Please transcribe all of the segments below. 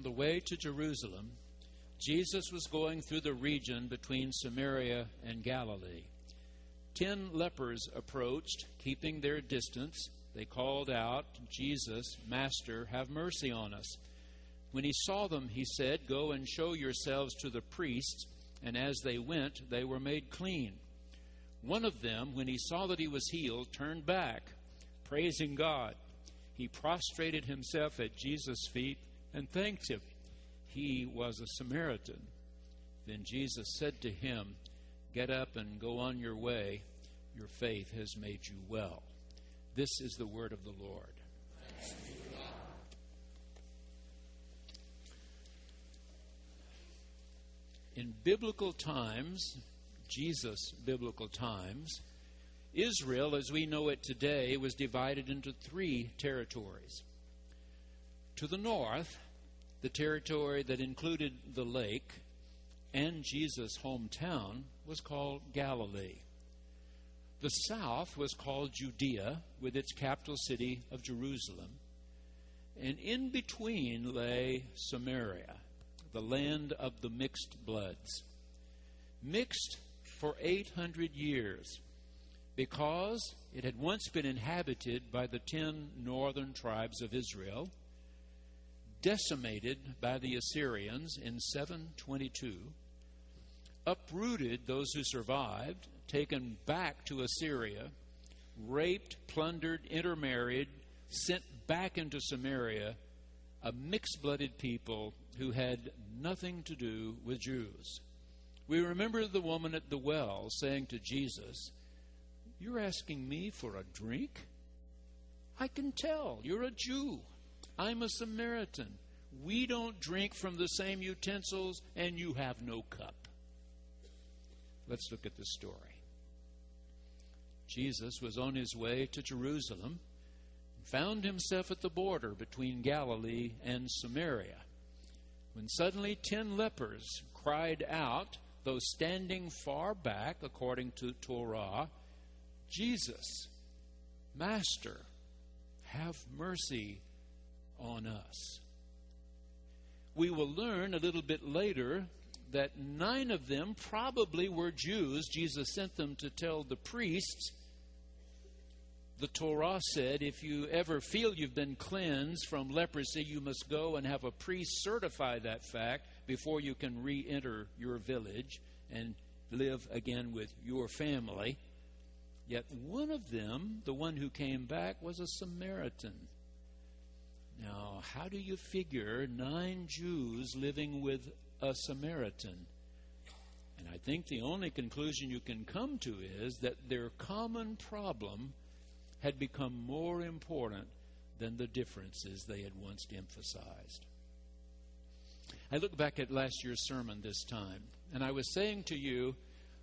on the way to Jerusalem, Jesus was going through the region between Samaria and Galilee. Ten lepers approached, keeping their distance. They called out, Jesus, Master, have mercy on us. When he saw them, he said, Go and show yourselves to the priests. And as they went, they were made clean. One of them, when he saw that he was healed, turned back, praising God. He prostrated himself at Jesus' feet and thanked him. He was a Samaritan. Then Jesus said to him, Get up and go on your way. Your faith has made you well. This is the word of the Lord. In biblical times, Jesus' biblical times, Israel, as we know it today, was divided into three territories. To the north, the territory that included the lake and Jesus' hometown was called Galilee. The south was called Judea, with its capital city of Jerusalem. And in between lay Samaria, the land of the mixed bloods. Mixed for 800 years because it had once been inhabited by the ten northern tribes of Israel, decimated by the Assyrians in 722, uprooted those who survived, taken back to Assyria, raped, plundered, intermarried, sent back into Samaria, a mixed blooded people who had nothing to do with Jews. We remember the woman at the well saying to Jesus, You're asking me for a drink? I can tell. You're a Jew. I'm a Samaritan. We don't drink from the same utensils, and you have no cup. Let's look at the story. Jesus was on his way to Jerusalem and found himself at the border between Galilee and Samaria when suddenly ten lepers cried out, though standing far back, according to Torah, Jesus, Master, have mercy on us. We will learn a little bit later that nine of them probably were Jews. Jesus sent them to tell the priests. The Torah said if you ever feel you've been cleansed from leprosy, you must go and have a priest certify that fact before you can re enter your village and live again with your family. Yet one of them, the one who came back, was a Samaritan. How do you figure nine Jews living with a Samaritan? And I think the only conclusion you can come to is that their common problem had become more important than the differences they had once emphasized. I look back at last year's sermon this time, and I was saying to you,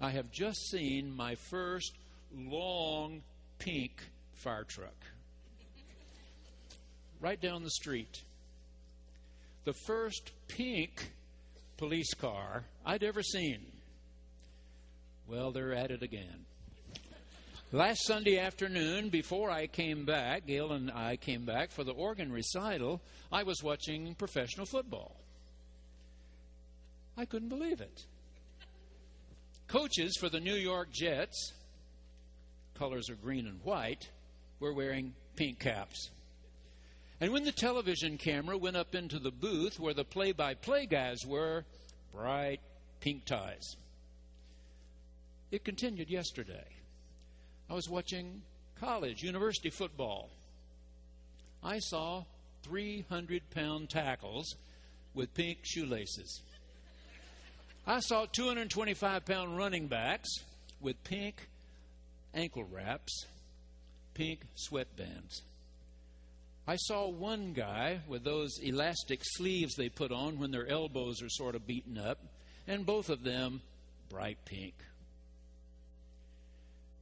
I have just seen my first long pink fire truck right down the street. The first pink police car I'd ever seen. Well, they're at it again. Last Sunday afternoon, before I came back, Gail and I came back for the organ recital, I was watching professional football. I couldn't believe it. Coaches for the New York Jets, colors are green and white, were wearing pink caps. And when the television camera went up into the booth where the play by play guys were, bright pink ties. It continued yesterday. I was watching college, university football. I saw 300 pound tackles with pink shoelaces. I saw 225 pound running backs with pink ankle wraps, pink sweatbands. I saw one guy with those elastic sleeves they put on when their elbows are sort of beaten up, and both of them bright pink.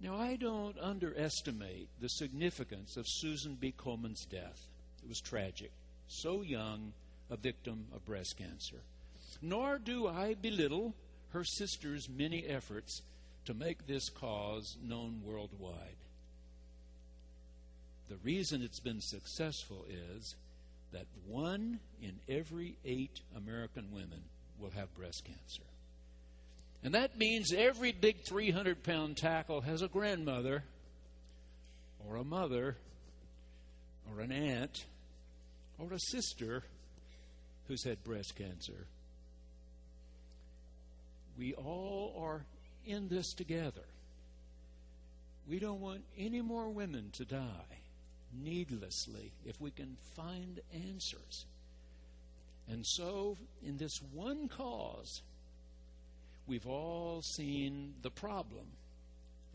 Now, I don't underestimate the significance of Susan B. Komen death. It was tragic. So young, a victim of breast cancer. Nor do I belittle her sister's many efforts to make this cause known worldwide. The reason it's been successful is that one in every eight American women will have breast cancer. And that means every big 300 pound tackle has a grandmother, or a mother, or an aunt, or a sister who's had breast cancer. We all are in this together. We don't want any more women to die needlessly if we can find answers. And so, in this one cause, we've all seen the problem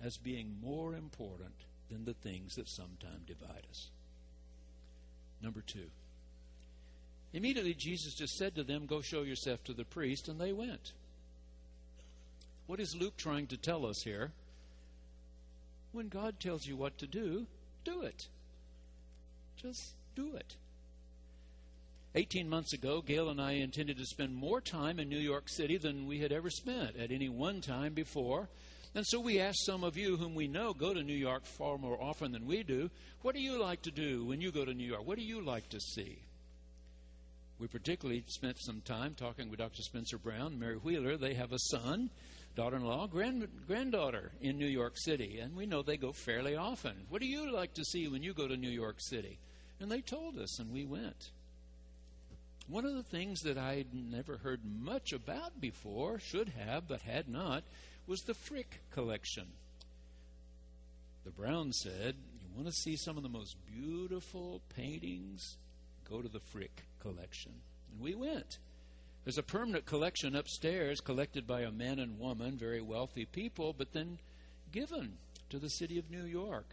as being more important than the things that sometimes divide us. Number two. Immediately, Jesus just said to them, Go show yourself to the priest, and they went. What is Luke trying to tell us here? When God tells you what to do, do it. Just do it. 18 months ago, Gail and I intended to spend more time in New York City than we had ever spent at any one time before. And so we asked some of you whom we know go to New York far more often than we do, what do you like to do when you go to New York? What do you like to see? We particularly spent some time talking with Dr. Spencer Brown, Mary Wheeler. They have a son, daughter in law, grand, granddaughter in New York City, and we know they go fairly often. What do you like to see when you go to New York City? And they told us, and we went. One of the things that I'd never heard much about before, should have, but had not, was the Frick collection. The Brown said, You want to see some of the most beautiful paintings? Go to the Frick collection. And we went. There's a permanent collection upstairs collected by a man and woman, very wealthy people, but then given to the city of New York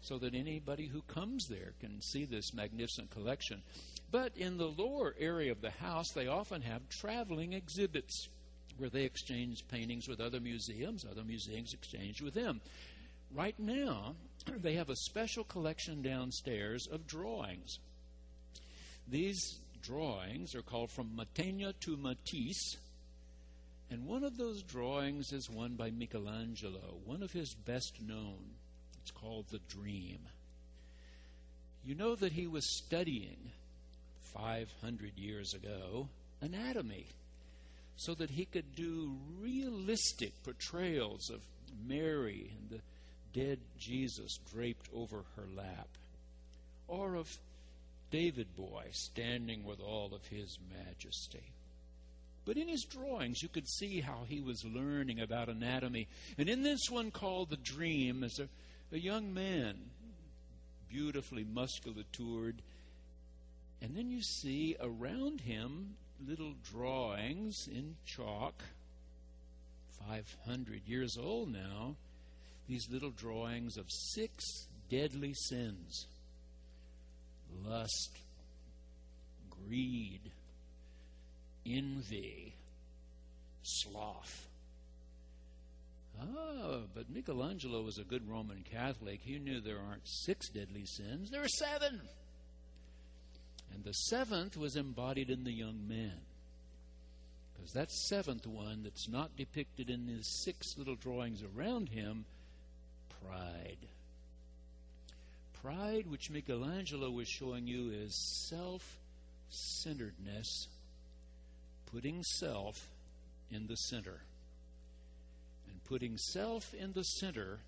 so that anybody who comes there can see this magnificent collection. But in the lower area of the house, they often have traveling exhibits where they exchange paintings with other museums, other museums exchange with them. Right now, they have a special collection downstairs of drawings. These drawings are called From Mantegna to Matisse. And one of those drawings is one by Michelangelo, one of his best known. It's called The Dream. You know that he was studying 500 years ago anatomy so that he could do realistic portrayals of Mary and the dead Jesus draped over her lap, or of David boy standing with all of his majesty. But in his drawings, you could see how he was learning about anatomy. And in this one called The Dream, is a, a young man, beautifully musculatured. And then you see around him little drawings in chalk, 500 years old now, these little drawings of six deadly sins lust, greed, envy, sloth. Ah, but Michelangelo was a good Roman Catholic. He knew there aren't six deadly sins, there are seven. And the seventh was embodied in the young man. Because that seventh one that's not depicted in his six little drawings around him pride. Pride, which Michelangelo was showing you, is self centeredness, putting self in the center. Putting self in the center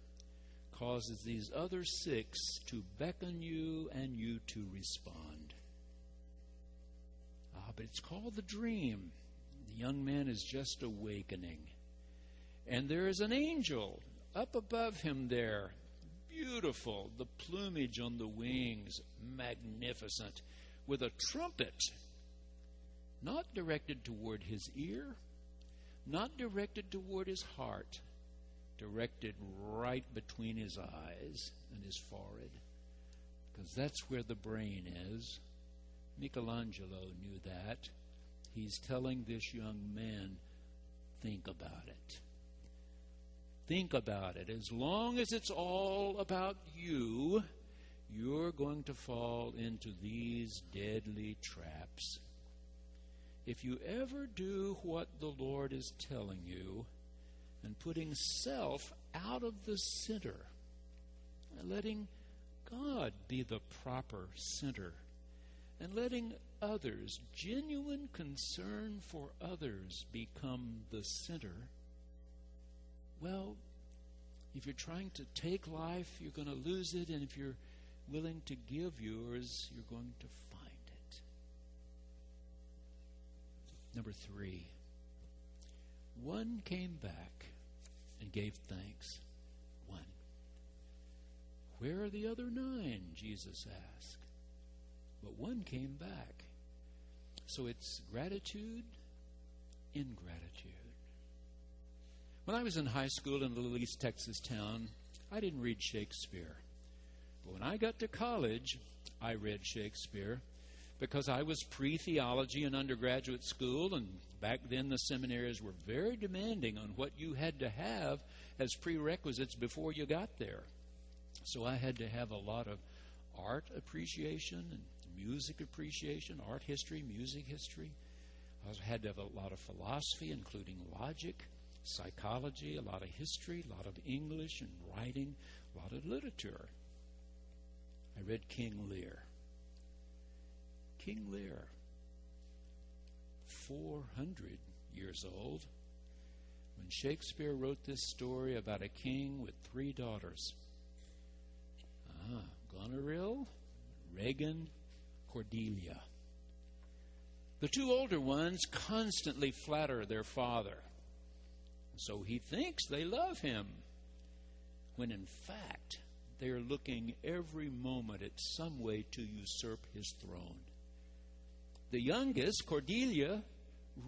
causes these other six to beckon you and you to respond. Ah, but it's called the dream. The young man is just awakening. And there is an angel up above him there beautiful. The plumage on the wings, magnificent, with a trumpet, not directed toward his ear, not directed toward his heart, directed right between his eyes and his forehead, because that's where the brain is. Michelangelo knew that. He's telling this young man, think about it. Think about it. As long as it's all about you, you're going to fall into these deadly traps. If you ever do what the Lord is telling you and putting self out of the center, and letting God be the proper center, and letting others, genuine concern for others, become the center, well, if you're trying to take life, you're going to lose it, and if you're willing to give yours, you're going to find it. Number three, one came back and gave thanks. One. Where are the other nine? Jesus asked. But one came back. So it's gratitude, ingratitude. When I was in high school in a little East Texas town, I didn't read Shakespeare. But when I got to college, I read Shakespeare because I was pre theology in undergraduate school, and back then the seminaries were very demanding on what you had to have as prerequisites before you got there. So I had to have a lot of art appreciation and music appreciation, art history, music history. I had to have a lot of philosophy, including logic, psychology, a lot of history, a lot of English and writing, a lot of literature. I read King Lear. King Lear, 400 years old, when Shakespeare wrote this story about a king with three daughters. Ah, Goneril, Regan, Cordelia. The two older ones constantly flatter their father. So he thinks they love him, when in fact they are looking every moment at some way to usurp his throne. The youngest, Cordelia,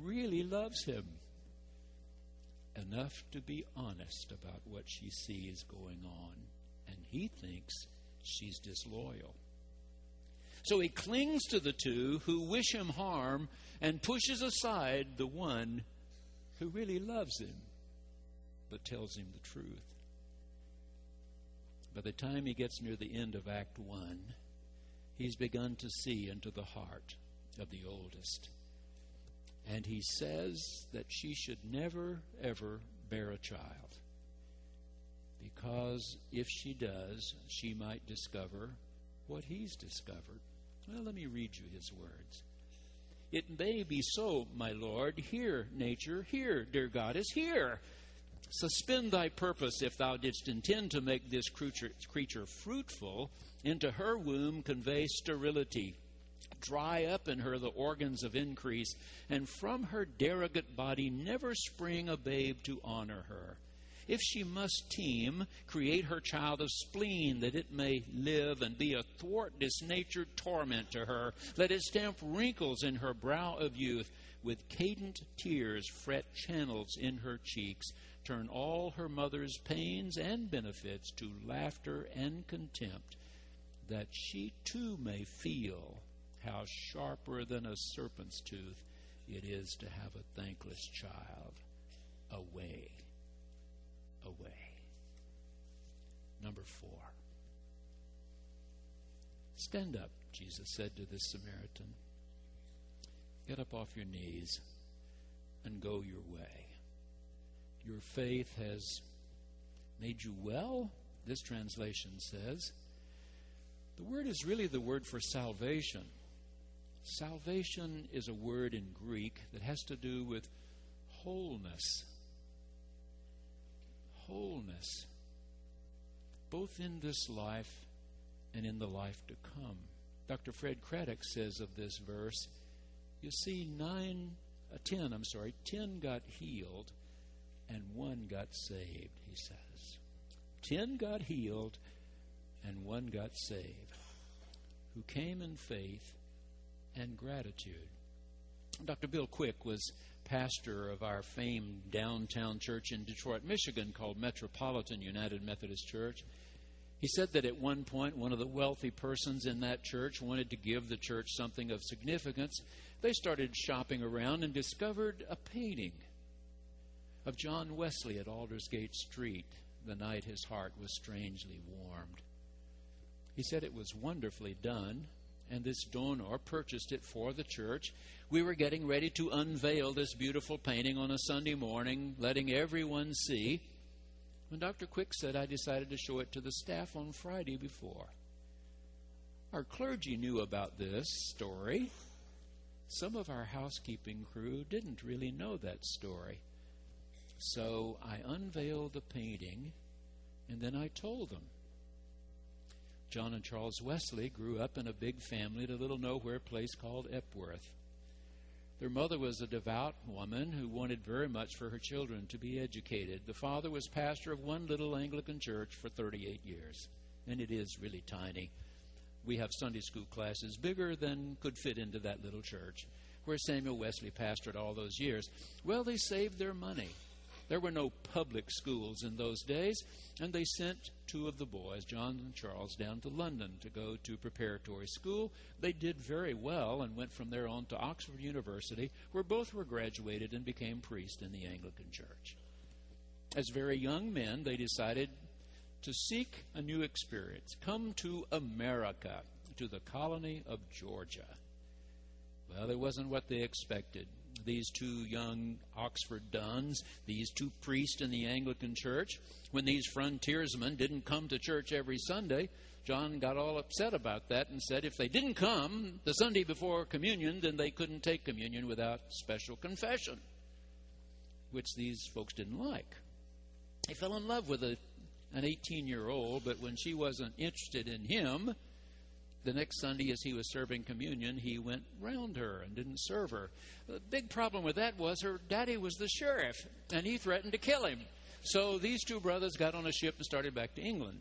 really loves him enough to be honest about what she sees going on, and he thinks she's disloyal. So he clings to the two who wish him harm and pushes aside the one who really loves him but tells him the truth. By the time he gets near the end of Act 1, he's begun to see into the heart of the oldest. And he says that she should never, ever bear a child. Because if she does, she might discover what he's discovered. Well, let me read you his words. It may be so, my Lord. Hear, nature, hear, dear goddess, hear. Suspend thy purpose if thou didst intend to make this creature, creature fruitful. Into her womb convey sterility. Dry up in her the organs of increase, and from her derogate body never spring a babe to honor her. If she must teem, create her child of spleen, that it may live and be a thwart disnatured torment to her. Let it stamp wrinkles in her brow of youth, with cadent tears fret channels in her cheeks turn all her mother's pains and benefits to laughter and contempt, that she too may feel how sharper than a serpent's tooth it is to have a thankless child away, away. Number four. Stand up, Jesus said to this Samaritan. Get up off your knees and go your way. Your faith has made you well, this translation says. The word is really the word for salvation. Salvation is a word in Greek that has to do with wholeness. Wholeness. Both in this life and in the life to come. Dr. Fred Craddock says of this verse, you see, nine, uh, ten, I'm sorry, ten got healed and one got saved, he says. Ten got healed, and one got saved, who came in faith and gratitude. Dr. Bill Quick was pastor of our famed downtown church in Detroit, Michigan, called Metropolitan United Methodist Church. He said that at one point, one of the wealthy persons in that church wanted to give the church something of significance. They started shopping around and discovered a painting of John Wesley at Aldersgate Street the night his heart was strangely warmed. He said it was wonderfully done, and this donor purchased it for the church. We were getting ready to unveil this beautiful painting on a Sunday morning, letting everyone see. When Dr. Quick said I decided to show it to the staff on Friday before. Our clergy knew about this story. Some of our housekeeping crew didn't really know that story. So I unveiled the painting and then I told them. John and Charles Wesley grew up in a big family at a little nowhere place called Epworth. Their mother was a devout woman who wanted very much for her children to be educated. The father was pastor of one little Anglican church for 38 years, and it is really tiny. We have Sunday school classes bigger than could fit into that little church where Samuel Wesley pastored all those years. Well, they saved their money. There were no public schools in those days, and they sent two of the boys, John and Charles, down to London to go to preparatory school. They did very well and went from there on to Oxford University, where both were graduated and became priests in the Anglican Church. As very young men, they decided to seek a new experience, come to America, to the colony of Georgia. Well, it wasn't what they expected these two young Oxford duns, these two priests in the Anglican church. When these frontiersmen didn't come to church every Sunday, John got all upset about that and said if they didn't come the Sunday before communion, then they couldn't take communion without special confession, which these folks didn't like. He fell in love with a, an 18 year old, but when she wasn't interested in him, the next Sunday, as he was serving communion, he went round her and didn't serve her. The big problem with that was her daddy was the sheriff, and he threatened to kill him. So these two brothers got on a ship and started back to England.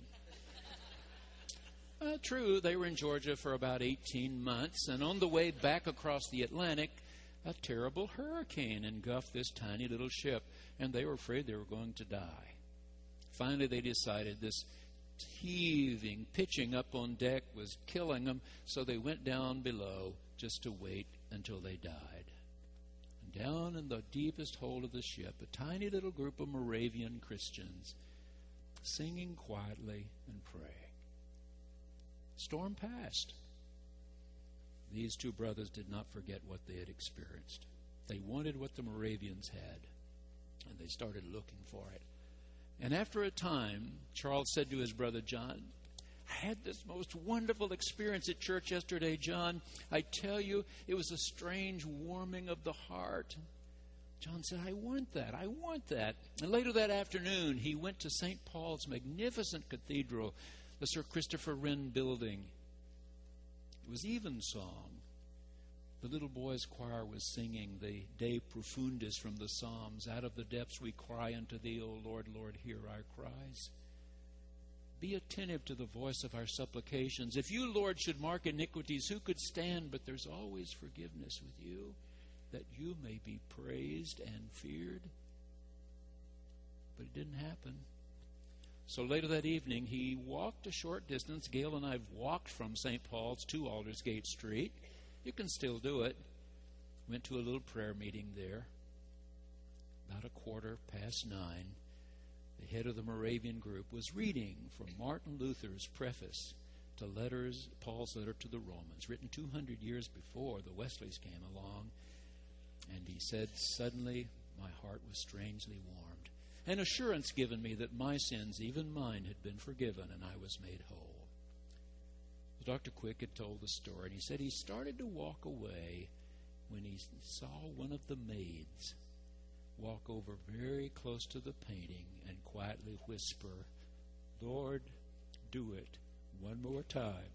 Uh, true, they were in Georgia for about 18 months, and on the way back across the Atlantic, a terrible hurricane engulfed this tiny little ship, and they were afraid they were going to die. Finally, they decided this heaving, pitching up on deck was killing them, so they went down below just to wait until they died. And down in the deepest hold of the ship, a tiny little group of Moravian Christians singing quietly and praying. Storm passed. These two brothers did not forget what they had experienced. They wanted what the Moravians had, and they started looking for it. And after a time, Charles said to his brother John, I had this most wonderful experience at church yesterday, John. I tell you, it was a strange warming of the heart. John said, I want that. I want that. And later that afternoon, he went to St. Paul's magnificent cathedral, the Sir Christopher Wren building. It was evensong. The little boys' choir was singing the De Profundis from the Psalms. Out of the depths we cry unto thee, O Lord, Lord, hear our cries. Be attentive to the voice of our supplications. If you, Lord, should mark iniquities, who could stand? But there's always forgiveness with you, that you may be praised and feared. But it didn't happen. So later that evening, he walked a short distance. Gail and I walked from St. Paul's to Aldersgate Street. You can still do it. Went to a little prayer meeting there. About a quarter past nine, the head of the Moravian group was reading from Martin Luther's preface to letters, Paul's letter to the Romans, written 200 years before the Wesleys came along. And he said, Suddenly my heart was strangely warmed, an assurance given me that my sins, even mine, had been forgiven, and I was made whole. Dr. Quick had told the story, and he said he started to walk away when he saw one of the maids walk over very close to the painting and quietly whisper, Lord, do it one more time.